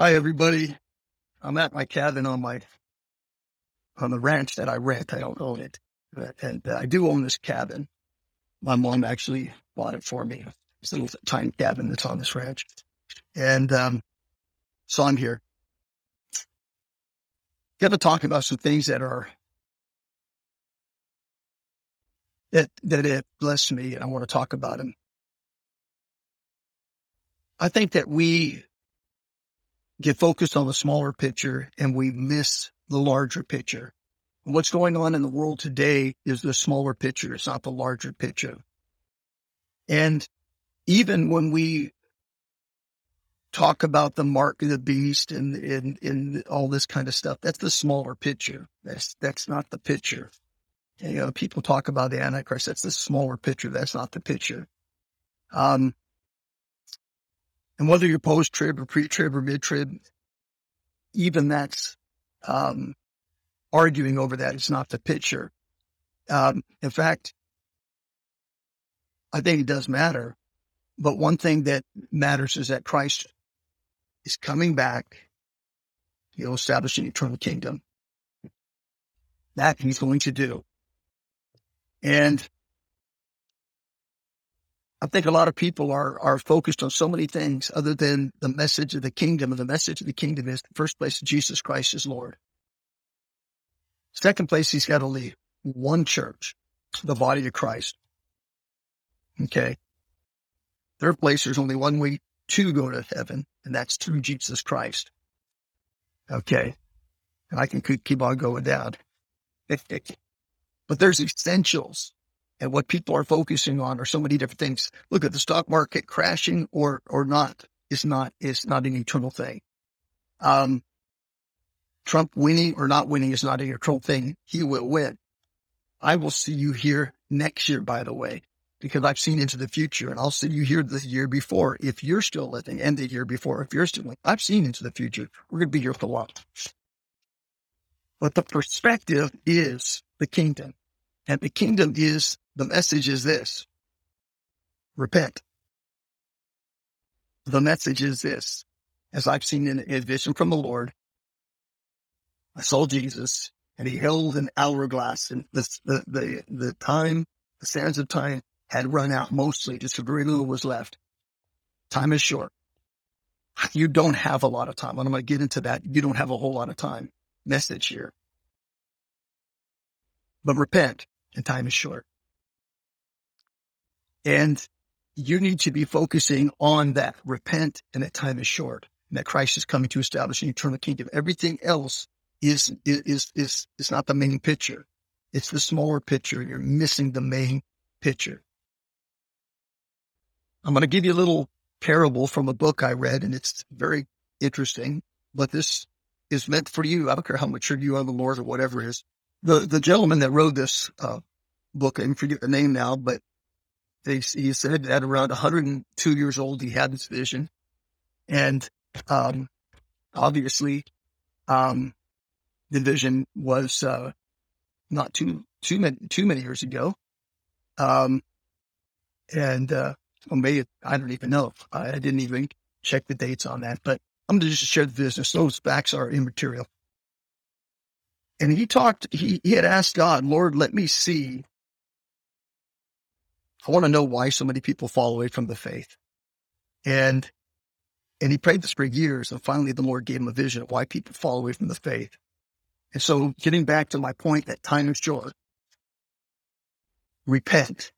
Hi, everybody. I'm at my cabin on my on the ranch that I rent. I don't own it, but, and uh, I do own this cabin. My mom actually bought it for me. A little tiny cabin that's on this ranch, and um, so I'm here. Got to talk about some things that are that that it blessed me, and I want to talk about them. I think that we get focused on the smaller picture and we miss the larger picture. What's going on in the world today is the smaller picture. It's not the larger picture. And even when we talk about the mark of the beast and, and, and all this kind of stuff, that's the smaller picture. That's, that's not the picture. You know, people talk about the Antichrist. That's the smaller picture. That's not the picture. Um, and whether you're post trib or pre trib or mid trib, even that's um, arguing over that. It's not the picture. Um, in fact, I think it does matter. But one thing that matters is that Christ is coming back. He'll establish an eternal kingdom. That he's going to do. And I think a lot of people are are focused on so many things other than the message of the kingdom. And the message of the kingdom is the first place Jesus Christ is Lord. Second place, he's got to leave one church, the body of Christ. Okay. Third place, there's only one way to go to heaven, and that's through Jesus Christ. Okay. And I can keep on going down. but there's essentials and what people are focusing on are so many different things. Look at the stock market crashing or or not is not is not an eternal thing. Um, Trump winning or not winning is not an eternal thing. He will win. I will see you here next year, by the way, because I've seen into the future, and I'll see you here the year before if you're still living, and the year before if you're still living. I've seen into the future. We're going to be here for a while. But the perspective is the kingdom. And the kingdom is the message is this repent. The message is this as I've seen in a vision from the Lord, I saw Jesus and he held an hourglass and the, the, the, the time, the sands of time had run out mostly, just a very little was left. Time is short. You don't have a lot of time. And I'm going to get into that. You don't have a whole lot of time. Message here. But repent and time is short. And you need to be focusing on that. Repent and that time is short. And that Christ is coming to establish an eternal kingdom. Everything else is is is is not the main picture. It's the smaller picture. You're missing the main picture. I'm going to give you a little parable from a book I read, and it's very interesting. But this is meant for you. I don't care how mature you are in the Lord or whatever it is the the gentleman that wrote this uh, book, I forget the name now, but he said at around 102 years old he had this vision, and um, obviously, um, the vision was uh, not too too many too many years ago, um, and uh, well, maybe I don't even know. I, I didn't even check the dates on that, but I'm going to just share the business. Those facts are immaterial. And he talked, he, he had asked God, Lord, let me see. I want to know why so many people fall away from the faith. And and he prayed this for years. And finally the Lord gave him a vision of why people fall away from the faith. And so getting back to my point that time is short. Repent.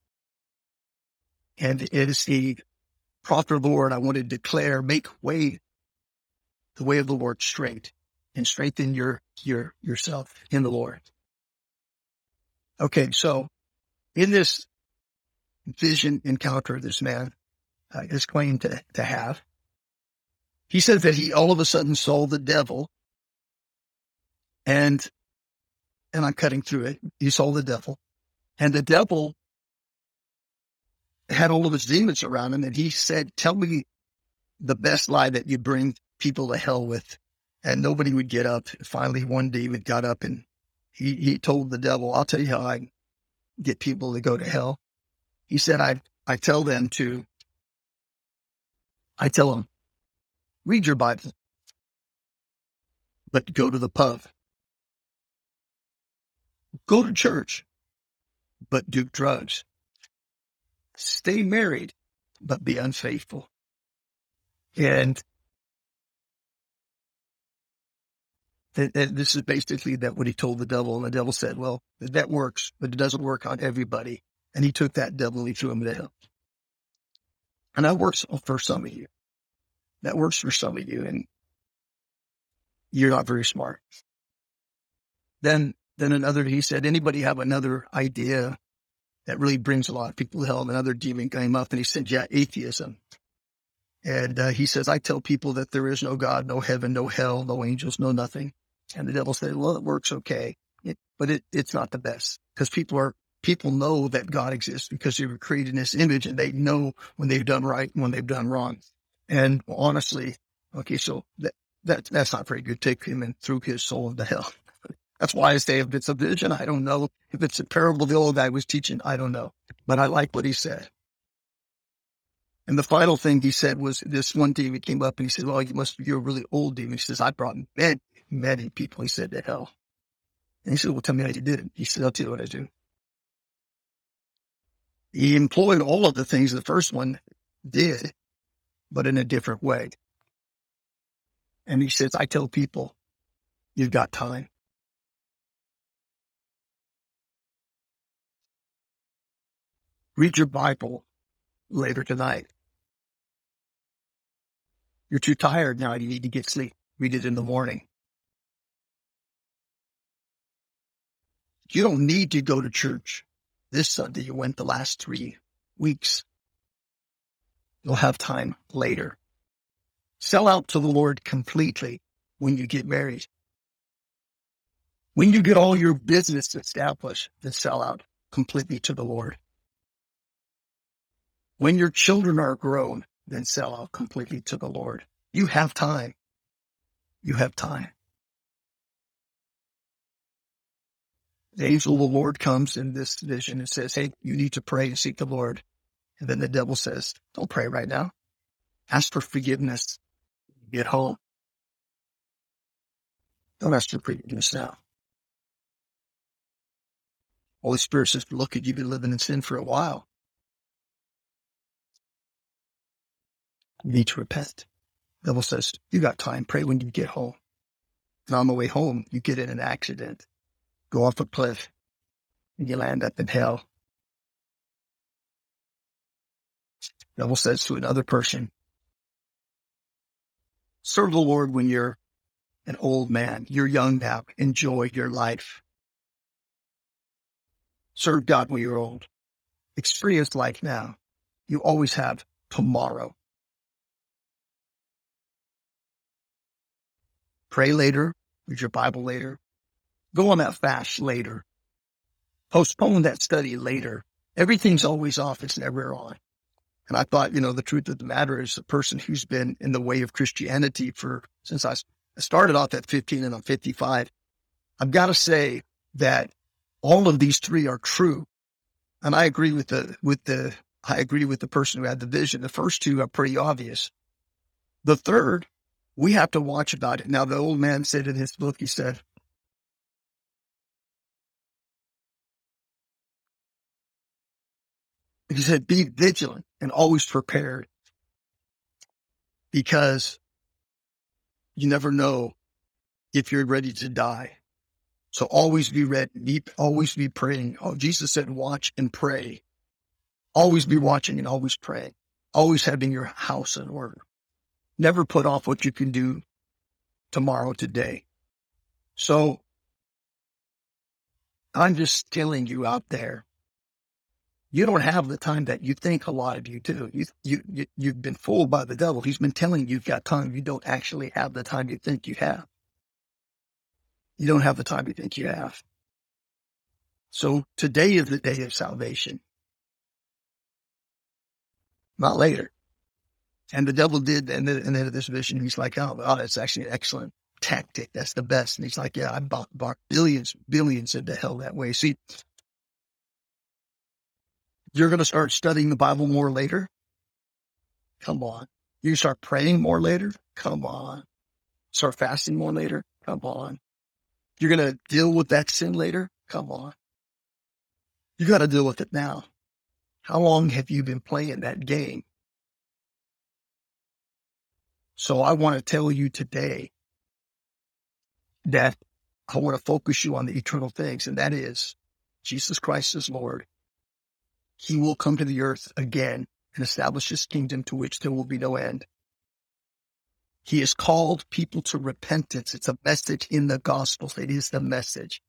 And it is the prophet of the Lord I want to declare, make way, the way of the Lord straight and strengthen your your yourself in the Lord. Okay, so in this vision encounter this man uh, is claimed to, to have, he says that he all of a sudden saw the devil and and I'm cutting through it. He saw the devil and the devil had all of his demons around him and he said, tell me the best lie that you bring people to hell with and nobody would get up. Finally, one day, David got up and he, he told the devil, I'll tell you how I get people to go to hell. He said, I, I tell them to, I tell them, read your Bible. but go to the pub. Go to church, but do drugs. Stay married, but be unfaithful. And this is basically that what he told the devil. And the devil said, well, that works, but it doesn't work on everybody. And he took that devil and he threw him to hell. And that works for some of you. That works for some of you. And you're not very smart. Then, then another, he said, anybody have another idea that really brings a lot of people to hell? And another demon came up and he said, yeah, atheism. And uh, he says, I tell people that there is no God, no heaven, no hell, no angels, no nothing. And the devil said, well, it works okay, it, but it, it's not the best because people are, people know that God exists because they were created in image and they know when they've done right and when they've done wrong. And honestly, okay, so that, that that's not very good. Take him and threw his soul into hell. That's why I say if it's a vision, I don't know. If it's a parable the old guy was teaching, I don't know. But I like what he said. And the final thing he said was this one demon came up and he said, Well, you must a really old demon. He says, I brought many, many people, he said, to hell. And he said, Well, tell me how you did it. He said, I'll tell you what I do. He employed all of the things the first one did, but in a different way. And he says, I tell people, you've got time. Read your Bible later tonight. You're too tired now. You need to get sleep. Read it in the morning. You don't need to go to church this Sunday. You went the last three weeks. You'll have time later. Sell out to the Lord completely when you get married. When you get all your business established, then sell out completely to the Lord. When your children are grown, then sell out completely to the Lord. You have time. You have time. The angel of the Lord comes in this vision and says, Hey, you need to pray and seek the Lord. And then the devil says, Don't pray right now. Ask for forgiveness get home. Don't ask for forgiveness now. Holy Spirit says, look you've been living in sin for a while. Need to repent. The devil says, you got time. Pray when you get home. And on the way home, you get in an accident, go off a cliff, and you land up in hell. The devil says to another person, Serve the Lord when you're an old man. You're young now. Enjoy your life. Serve God when you're old. Experience life now. You always have tomorrow. Pray later. Read your Bible later. Go on that fast later. Postpone that study later. Everything's always off. It's never on. And I thought, you know, the truth of the matter is a person who's been in the way of Christianity for since I started off at 15 and I'm 55. I've got to say that all of these three are true. And I agree with the, with the, I agree with the person who had the vision. The first two are pretty obvious. The third, we have to watch about it. Now, the old man said in his book, he said, He said, be vigilant and always prepared because you never know if you're ready to die. So always be ready, always be praying. Oh, Jesus said, watch and pray. Always be watching and always praying. Always having your house in order. Never put off what you can do tomorrow, today. So I'm just telling you out there you don't have the time that you think a lot of you do. You, you, you, you've been fooled by the devil. He's been telling you you've got time. You don't actually have the time you think you have. You don't have the time you think you have. So today is the day of salvation. Not later. And the devil did, and then, and then this vision, he's like, oh, oh, that's actually an excellent tactic. That's the best. And he's like, yeah, I bought, bought billions, billions into hell that way. See, you're going to start studying the Bible more later? Come on. You start praying more later? Come on. Start fasting more later? Come on. You're going to deal with that sin later? Come on. You got to deal with it now. How long have you been playing that game? So I want to tell you today that I want to focus you on the eternal things, and that is Jesus Christ is Lord. He will come to the earth again and establish his kingdom to which there will be no end. He has called people to repentance. It's a message in the Gospels. It is the message.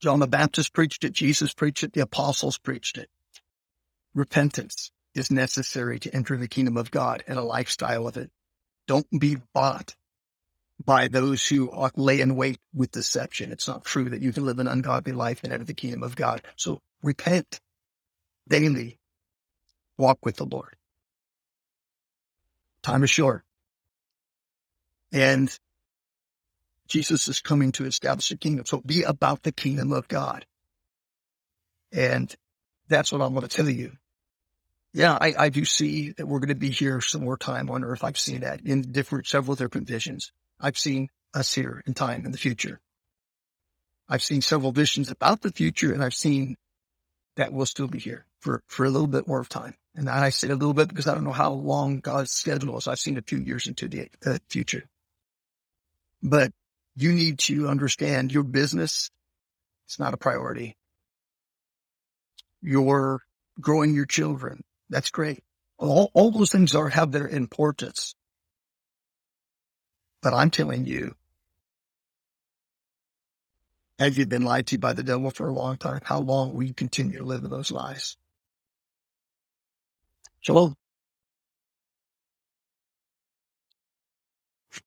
John the Baptist preached it. Jesus preached it. The apostles preached it. Repentance is necessary to enter the kingdom of God and a lifestyle of it. Don't be bought by those who lay in wait with deception. It's not true that you can live an ungodly life and enter the kingdom of God. So repent daily. Walk with the Lord. Time is short. And Jesus is coming to establish a kingdom. So be about the kingdom of God. And that's what I want to tell you. Yeah, I, I do see that we're going to be here some more time on earth. I've seen that in different, several different visions. I've seen us here in time in the future. I've seen several visions about the future and I've seen that we'll still be here for, for a little bit more of time. And I say a little bit because I don't know how long God's schedule is. I've seen a few years into the, the future. But you need to understand your business. It's not a priority. You're growing your children. That's great. All, all those things are have their importance. But I'm telling you, have you been lied to by the devil for a long time? How long will you continue to live in those lies? Shalom.